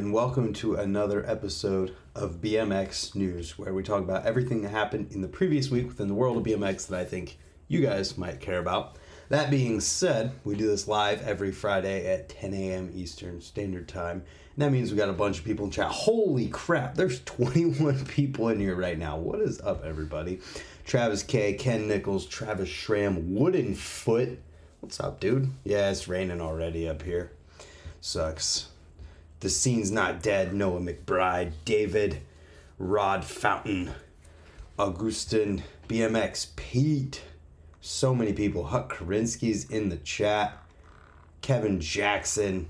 And welcome to another episode of BMX News, where we talk about everything that happened in the previous week within the world of BMX that I think you guys might care about. That being said, we do this live every Friday at 10 a.m. Eastern Standard Time. And that means we got a bunch of people in chat. Holy crap, there's 21 people in here right now. What is up, everybody? Travis K, Ken Nichols, Travis Schramm, Wooden Foot. What's up, dude? Yeah, it's raining already up here. Sucks. The Scene's Not Dead, Noah McBride, David, Rod Fountain, Augustin, BMX, Pete. So many people. Huck Karinsky's in the chat. Kevin Jackson.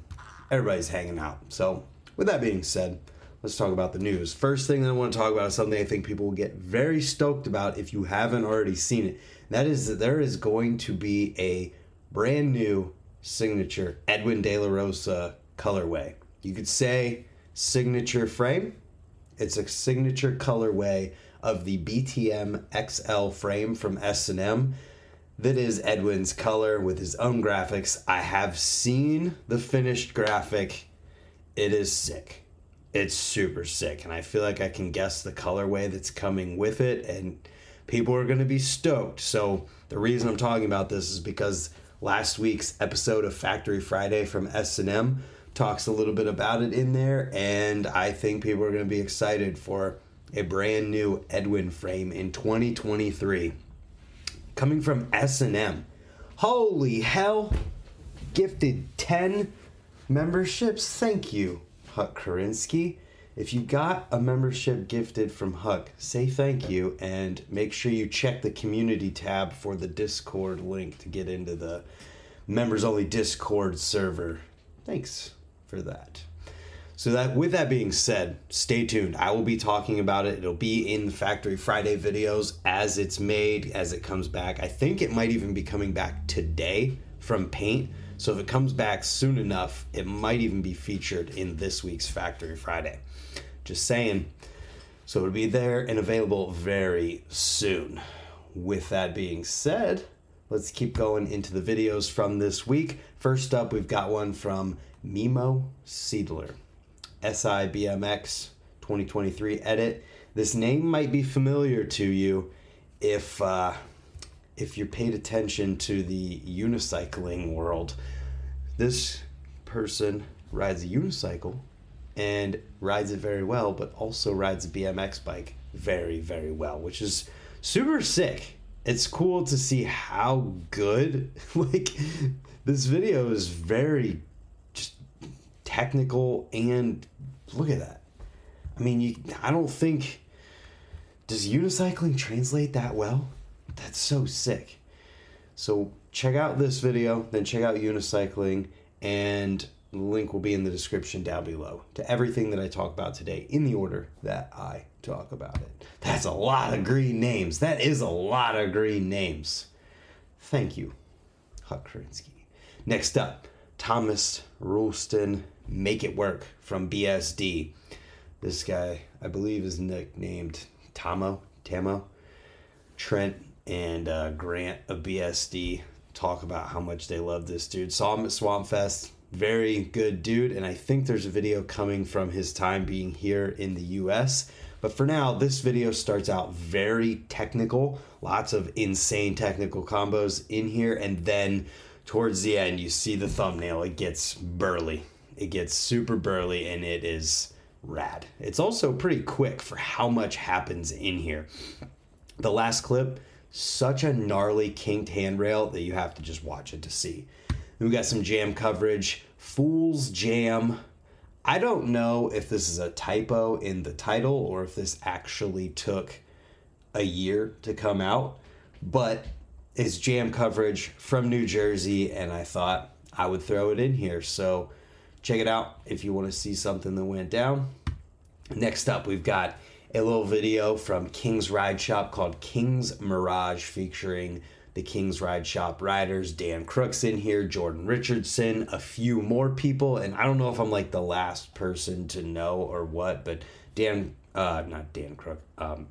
Everybody's hanging out. So, with that being said, let's talk about the news. First thing that I want to talk about is something I think people will get very stoked about if you haven't already seen it. That is that there is going to be a brand new signature Edwin De La Rosa colorway you could say signature frame. It's a signature colorway of the BTM XL frame from S&M that is Edwin's color with his own graphics. I have seen the finished graphic. It is sick. It's super sick and I feel like I can guess the colorway that's coming with it and people are going to be stoked. So the reason I'm talking about this is because last week's episode of Factory Friday from S&M talks a little bit about it in there, and I think people are going to be excited for a brand new Edwin frame in 2023 coming from S&M. Holy hell! Gifted 10 memberships. Thank you, Huck Karinsky. If you got a membership gifted from Huck, say thank you and make sure you check the community tab for the Discord link to get into the members only Discord server. Thanks for that. So that with that being said, stay tuned. I will be talking about it. It'll be in the Factory Friday videos as it's made, as it comes back. I think it might even be coming back today from Paint. So if it comes back soon enough, it might even be featured in this week's Factory Friday. Just saying. So it'll be there and available very soon. With that being said, let's keep going into the videos from this week. First up, we've got one from Mimo Seedler, SIBMX 2023 edit. This name might be familiar to you if uh, if you paid attention to the unicycling world. This person rides a unicycle and rides it very well, but also rides a BMX bike very, very well, which is super sick. It's cool to see how good, like, this video is very technical and look at that. I mean, you, I don't think does unicycling translate that well? That's so sick. So check out this video, then check out unicycling, and the link will be in the description down below to everything that I talk about today in the order that I talk about it. That's a lot of green names. That is a lot of green names. Thank you, Huck Karinsky. Next up, Thomas Roulston Make It Work from BSD. This guy, I believe, is nicknamed Tamo, Tamo. Trent and uh, Grant of BSD talk about how much they love this dude. Saw him at Swamp Fest. Very good dude. And I think there's a video coming from his time being here in the US. But for now, this video starts out very technical. Lots of insane technical combos in here. And then towards the end, you see the thumbnail. It gets burly. It gets super burly and it is rad. It's also pretty quick for how much happens in here. The last clip, such a gnarly kinked handrail that you have to just watch it to see. We got some jam coverage. Foolz Jam. I don't know if this is a typo in the title or if this actually took a year to come out, but it's jam coverage from New Jersey, and I thought I would throw it in here. So check it out if you want to see something that went down. Next up, we've got a little video from King's Ride Shop called King's Mirage featuring the King's Ride Shop riders. Dan Crooks in here, Jordan Richardson, a few more people. And I don't know if I'm like the last person to know or what, but Dan, uh, not Dan Crook, um,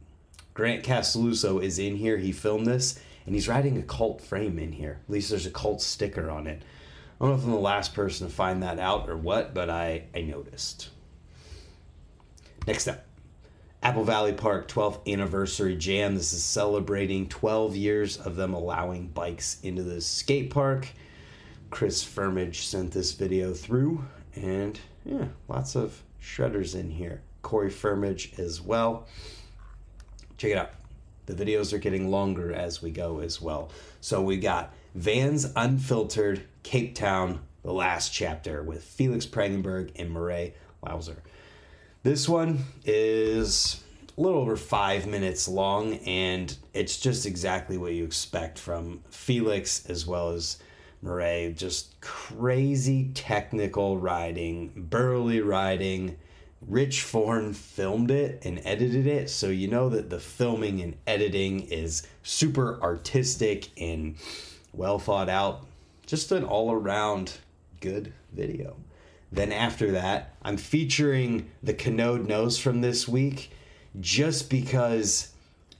Grant Castelluzzo is in here. He filmed this and he's riding a cult frame in here. At least there's a cult sticker on it. I don't know if I'm the last person to find that out or what, but I, I noticed. Next up, Apple Valley Park 12th Anniversary Jam. This is celebrating 12 years of them allowing bikes into the skate park. Chris Firmage sent this video through, and yeah, lots of shredders in here. Corey Firmage as well. Check it out. The videos are getting longer as we go as well. So we got Vans Unfiltered, Cape Town, the last chapter with Felix Prangenberg and Murray Loubser. This one is a little over five minutes long, and it's just exactly what you expect from Felix as well as Murray. Just crazy technical riding, burly riding. Rich Forne filmed it and edited it, so you know that the filming and editing is super artistic and well thought out. Just an all around good video. Then after that, I'm featuring the Kanode Knows from this week just because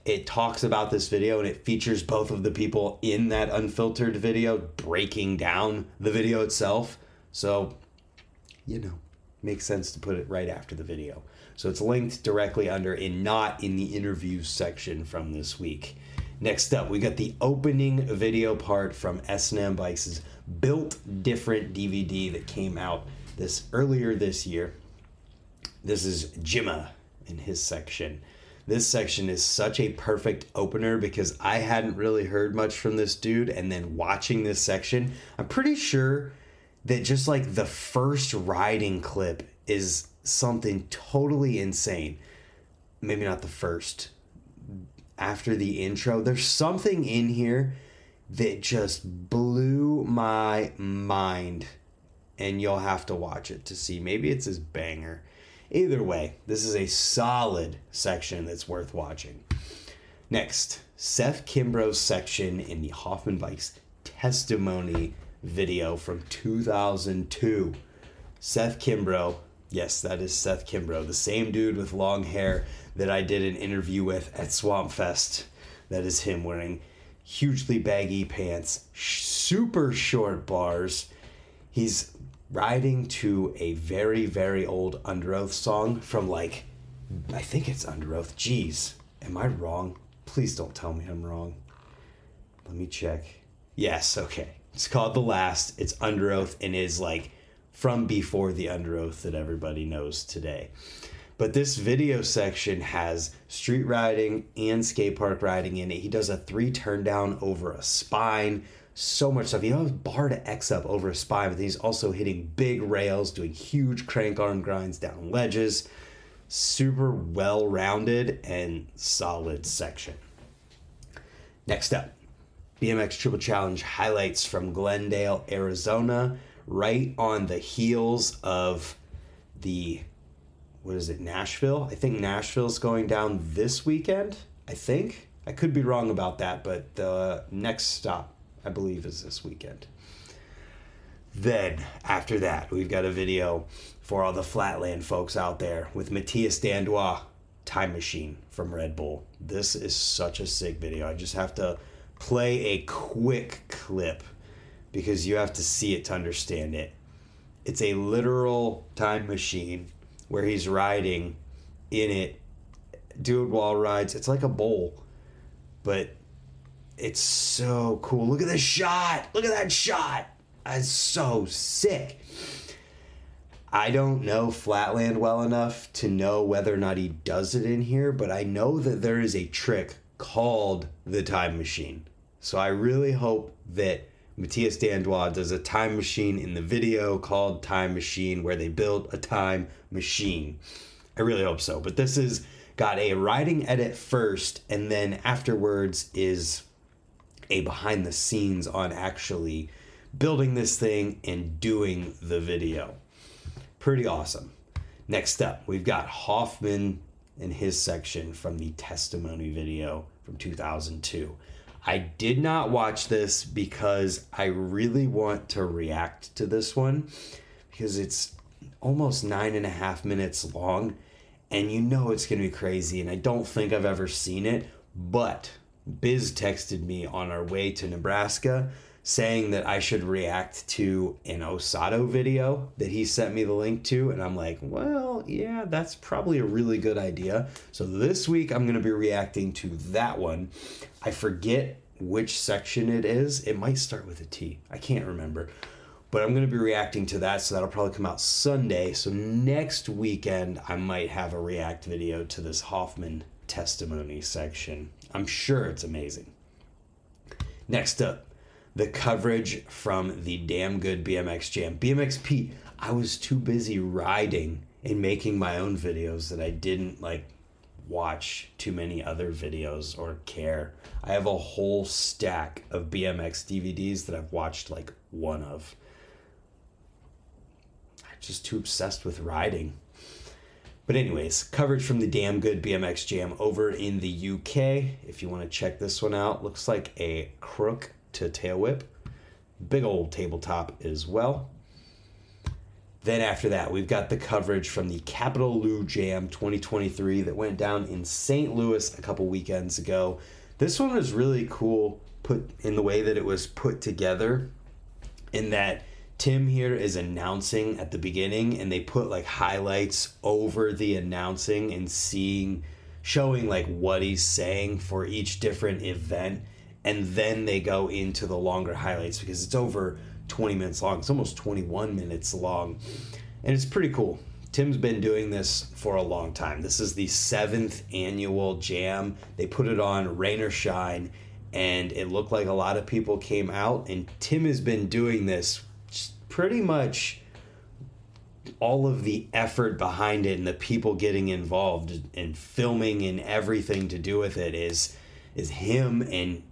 it talks about this video and it features both of the people in that unfiltered video breaking down the video itself. So, you know, makes sense to put it right after the video. So it's linked directly under and not in the interviews section from this week. Next up, we got the opening video part from S&M Bikes' Built Different DVD that came out this earlier this year. This is Jimmah in his section. This section is such a perfect opener because I hadn't really heard much from this dude, and then watching this section, I'm pretty sure that just like the first riding clip is something totally insane. Maybe not the first. After the intro, there's something in here that just blew my mind, and you'll have to watch it to see. Maybe it's his banger. Either way, this is a solid section that's worth watching. Next, Seth Kimbrough's section in the Hoffman Bikes testimony video from 2002. Seth Kimbrough, yes, that is Seth Kimbrough, the same dude with long hair that I did an interview with at Swamp Fest. That is him wearing hugely baggy pants, super short bars. He's riding to a very, very old Underoath song from like, I think it's Underoath. Jeez, am I wrong? Please don't tell me I'm wrong. Let me check. Yes, okay. It's called The Last. It's Underoath and is like from before the Underoath that everybody knows today. But this video section has street riding and skate park riding in it. He does a three turn down over a spine, so much stuff. He does bar to X up over a spine, but he's also hitting big rails, doing huge crank arm grinds down ledges. Super well rounded and solid section. Next up, BMX Triple Challenge highlights from Glendale, Arizona, right on the heels of the what is it, Nashville? I think Nashville's going down this weekend. I think. I could be wrong about that, but the next stop, I believe, is this weekend. Then, after that, we've got a video for all the Flatland folks out there with Matthias Dandois, Time Machine from Red Bull. This is such a sick video. I just have to play a quick clip because you have to see it to understand it. It's a literal time machine where he's riding in it, doing wall rides. It's like a bowl, but it's so cool. Look at this shot. Look at that shot. That's so sick. I don't know Flatland well enough to know whether or not he does it in here, but I know that there is a trick called the time machine. So I really hope that Matthias Dandois does a time machine in the video called Time Machine where they build a time machine. I really hope so. But this is got a writing edit first, and then afterwards is a behind the scenes on actually building this thing and doing the video. Pretty awesome. Next up, we've got Hoffman in his section from the testimony video from 2002. I did not watch this because I really want to react to this one because it's almost nine and a half minutes long and you know it's going to be crazy. And I don't think I've ever seen it, but Biz texted me on our way to Nebraska saying that I should react to an Osato video that he sent me the link to. And I'm like, well, yeah, that's probably a really good idea. So this week I'm going to be reacting to that one. I forget which section it is. It might start with a T. I can't remember. But I'm going to be reacting to that. So that'll probably come out Sunday. So next weekend, I might have a react video to this Hoffman testimony section. I'm sure it's amazing. Next up, the coverage from the Dam Good BMX Jam. BMX Pete, I was too busy riding and making my own videos that I didn't like watch too many other videos or care. I have a whole stack of BMX DVDs that I've watched like one of. I'm just too obsessed with riding. But anyways, coverage from the Dam Good BMX Jam over in the UK. If you want to check this one out, looks like a crook to tail whip. Big old tabletop as well. Then after that, we've got the coverage from the Capital Lou Jam 2023 that went down in St. Louis a couple weekends ago. This one was really cool put in the way that it was put together in that Tim here is announcing at the beginning and they put like highlights over the announcing and seeing showing like what he's saying for each different event and then they go into the longer highlights because it's over 20 minutes long. It's almost 21 minutes long. And it's pretty cool. Tim's been doing this for a long time. This is the seventh annual jam. They put it on rain or shine, and it looked like a lot of people came out. And Tim has been doing this pretty much all of the effort behind it and the people getting involved and filming and everything to do with it is is him and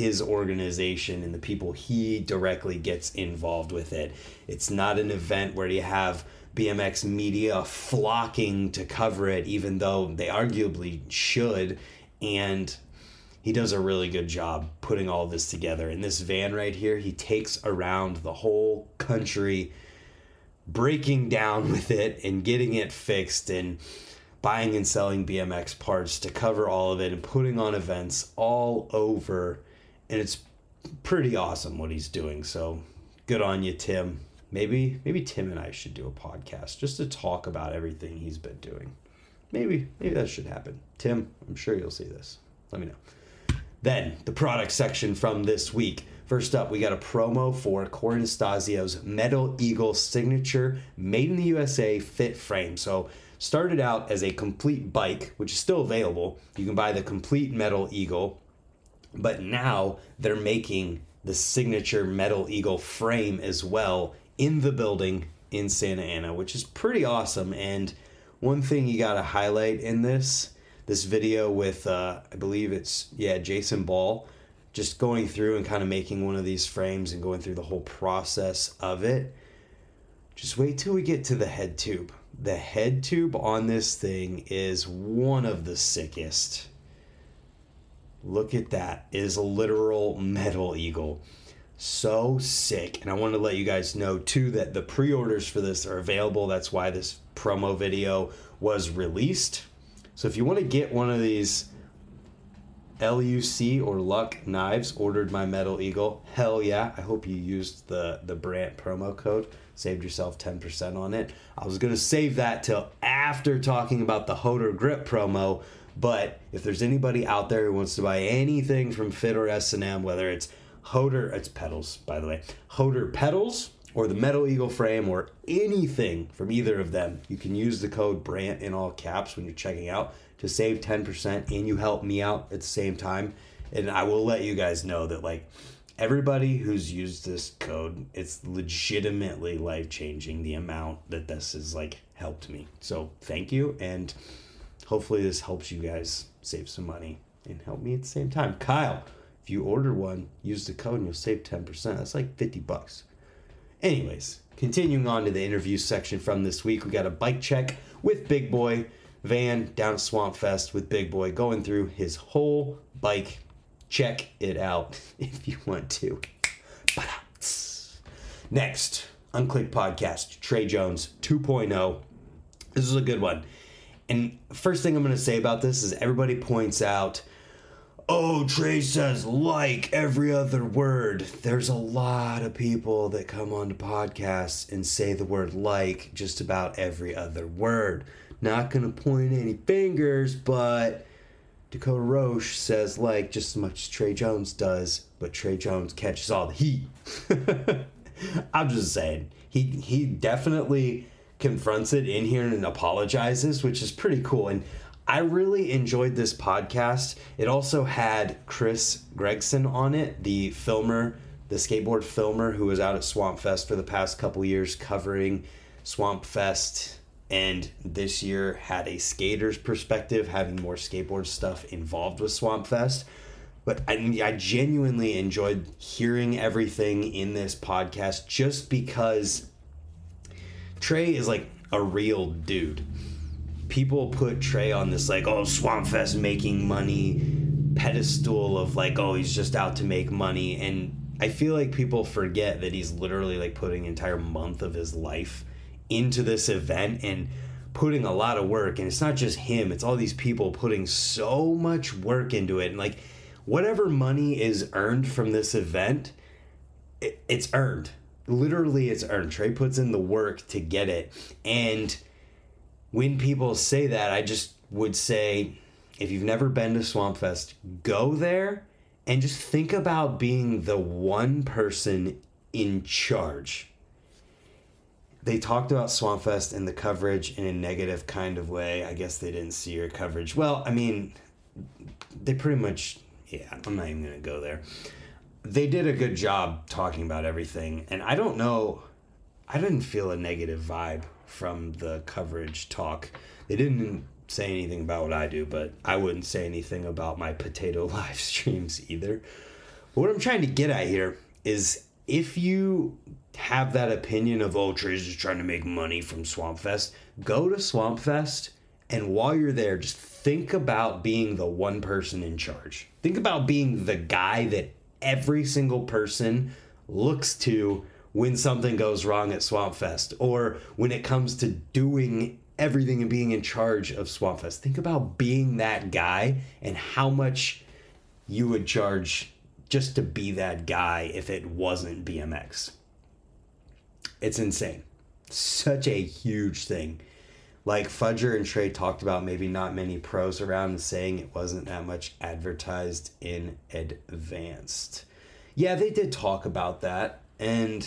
his organization and the people he directly gets involved with it. It's not an event where you have BMX media flocking to cover it, even though they arguably should. And he does a really good job putting all this together. In this van right here, he takes around the whole country, breaking down with it and getting it fixed and buying and selling BMX parts to cover all of it and putting on events all over and it's pretty awesome what he's doing. So good on you, Tim. Maybe maybe Tim and I should do a podcast just to talk about everything he's been doing. Maybe maybe that should happen. Tim, I'm sure you'll see this. Let me know. Then the product section from this week. First up, we got a promo for Corin Stasio's Metal Eagle signature made in the USA fit frame. So started out as a complete bike, which is still available. You can buy the complete Metal Eagle but now they're making the signature Metal Eagle frame as well in the building in Santa Ana, which is pretty awesome. And one thing you got to highlight in this this video with uh, I believe it's yeah Jason Ball just going through and kind of making one of these frames and going through the whole process of it. Just wait till we get to the head tube. The head tube on this thing is one of the sickest. Look at that. It is a literal metal eagle. So sick. And I want to let you guys know too that the pre orders for this are available. That's why this promo video was released. So if you want to get one of these LUC or Luck knives ordered my Metal Eagle, hell yeah. I hope you used the, the Brant promo code. Saved yourself 10% on it. I was going to save that till after talking about the Hoder Grip promo but if there's anybody out there who wants to buy anything from Fit or S&M, whether it's Hoder, it's pedals, by the way, Hoder pedals or the Metal Eagle frame or anything from either of them, you can use the code BRANT in all caps when you're checking out to save 10% and you help me out at the same time. And I will let you guys know that, like, everybody who's used this code, it's legitimately life changing the amount that this has, like, helped me. So thank you. And hopefully this helps you guys save some money and help me at the same time. Kyle, if you order one, use the code and you'll save 10%. That's like 50 bucks. Anyways, continuing on to the interview section from this week, we got a bike check with Big Boy Van down at Swamp Fest with Big Boy going through his whole bike. Check it out if you want to. Next, Unclicked Podcast, Trey Jones 2.0. This is a good one. And first thing I'm going to say about this is everybody points out, oh, Trey says like every other word. There's a lot of people that come onto podcasts and say the word like just about every other word. Not gonna point any fingers, but Dakota Roche says like just as much as Trey Jones does, but Trey Jones catches all the heat. I'm just saying. He he definitely confronts it in here and apologizes, which is pretty cool. And I really enjoyed this podcast. It also had Chris Gregson on it, the filmer, the skateboard filmer who was out at Swamp Fest for the past couple years covering Swamp Fest and this year had a skater's perspective, having more skateboard stuff involved with Swamp Fest. But I, I genuinely enjoyed hearing everything in this podcast just because Trey is like a real dude people put Trey on this like, oh, Swampfest making money pedestal of like, oh, he's just out to make money. And I feel like people forget that he's literally like putting an entire month of his life into this event and putting a lot of work. And it's not just him, it's all these people putting so much work into it. And like, whatever money is earned from this event, it, it's earned. Literally, it's earned. Trey puts in the work to get it. And when people say that, I just would say if you've never been to Swampfest, go there and just think about being the one person in charge. They talked about Swampfest and the coverage in a negative kind of way. I guess they didn't see your coverage. Well, I mean, they pretty much, yeah, I'm not even going to go there. They did a good job talking about everything. And I don't know, I didn't feel a negative vibe from the coverage talk. They didn't say anything about what I do, but I wouldn't say anything about my potato live streams either. But what I'm trying to get at here is if you have that opinion of oh Trey's just trying to make money from Swampfest, go to Swampfest and while you're there, just think about being the one person in charge. Think about being the guy that every single person looks to when something goes wrong at Swampfest or when it comes to doing everything and being in charge of Swampfest. Think about being that guy and how much you would charge just to be that guy if it wasn't BMX. It's insane. Such a huge thing. Like Fudger and Trey talked about, maybe not many pros around and saying it wasn't that much advertised in advanced. Yeah, they did talk about that. And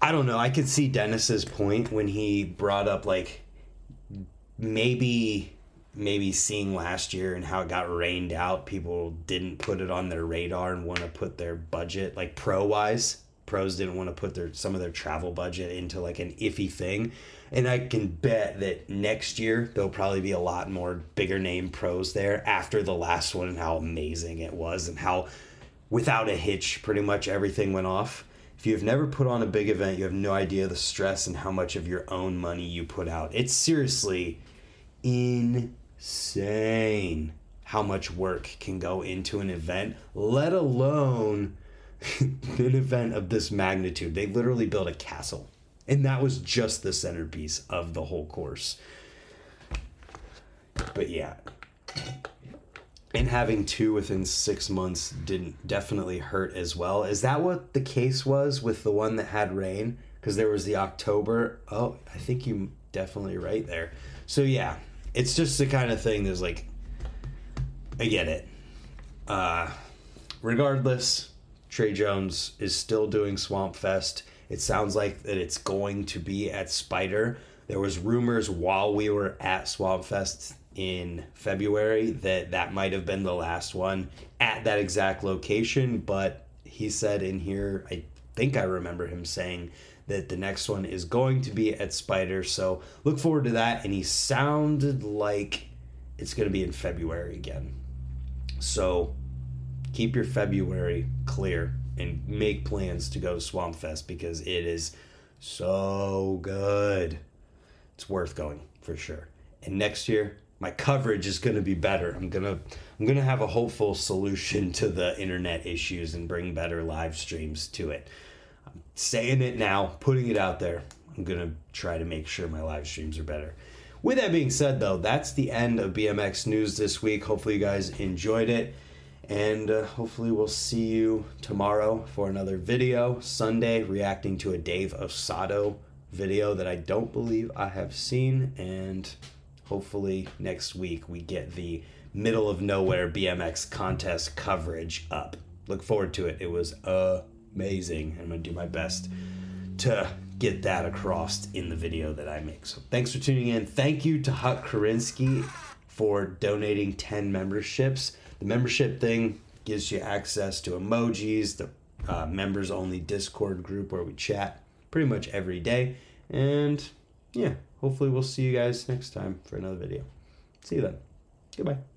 I don't know. I could see Dennis's point when he brought up like maybe maybe seeing last year and how it got rained out, people didn't put it on their radar and want to put their budget like pro wise. Pros didn't want to put their some of their travel budget into like an iffy thing. And I can bet that next year there'll probably be a lot more bigger name pros there after the last one and how amazing it was and how without a hitch pretty much everything went off if you've never put on a big event, you have no idea the stress and how much of your own money you put out. It's seriously insane how much work can go into an event, let alone an event of this magnitude. They literally built a castle, and that was just the centerpiece of the whole course. But yeah, and having two within six months didn't definitely hurt as well. Is that what the case was with the one that had rain? Because there was the October. Oh, I think you definitely right there. So yeah, it's just the kind of thing that's like, I get it. Uh, regardless, Trey Jones is still doing Swamp Fest. It sounds like that it's going to be at Spider. There was rumors while we were at Swamp Fest in February that that might have been the last one at that exact location, but he said in here, I think I remember him saying that the next one is going to be at Spider. So look forward to that. And he sounded like it's going to be in February again. So keep your February clear and make plans to go to Swamp Fest because it is so good. It's worth going for sure. And next year, my coverage is going to be better. I'm going to I'm going to have a hopeful solution to the internet issues and bring better live streams to it. I'm saying it now, putting it out there. I'm going to try to make sure my live streams are better. with that being said, though, that's the end of BMX news this week. Hopefully, you guys enjoyed it. And uh, hopefully, we'll see you tomorrow for another video. Sunday, reacting to a Dave Osato video that I don't believe I have seen. And hopefully, next week, we get the middle of nowhere BMX contest coverage up. Look forward to it. It was amazing. I'm to do my best to get that across in the video that I make. So thanks for tuning in. Thank you to Huck Karinsky for donating 10 memberships. The membership thing gives you access to emojis, the uh, members only Discord group where we chat pretty much every day. And yeah, hopefully we'll see you guys next time for another video. See you then. Goodbye.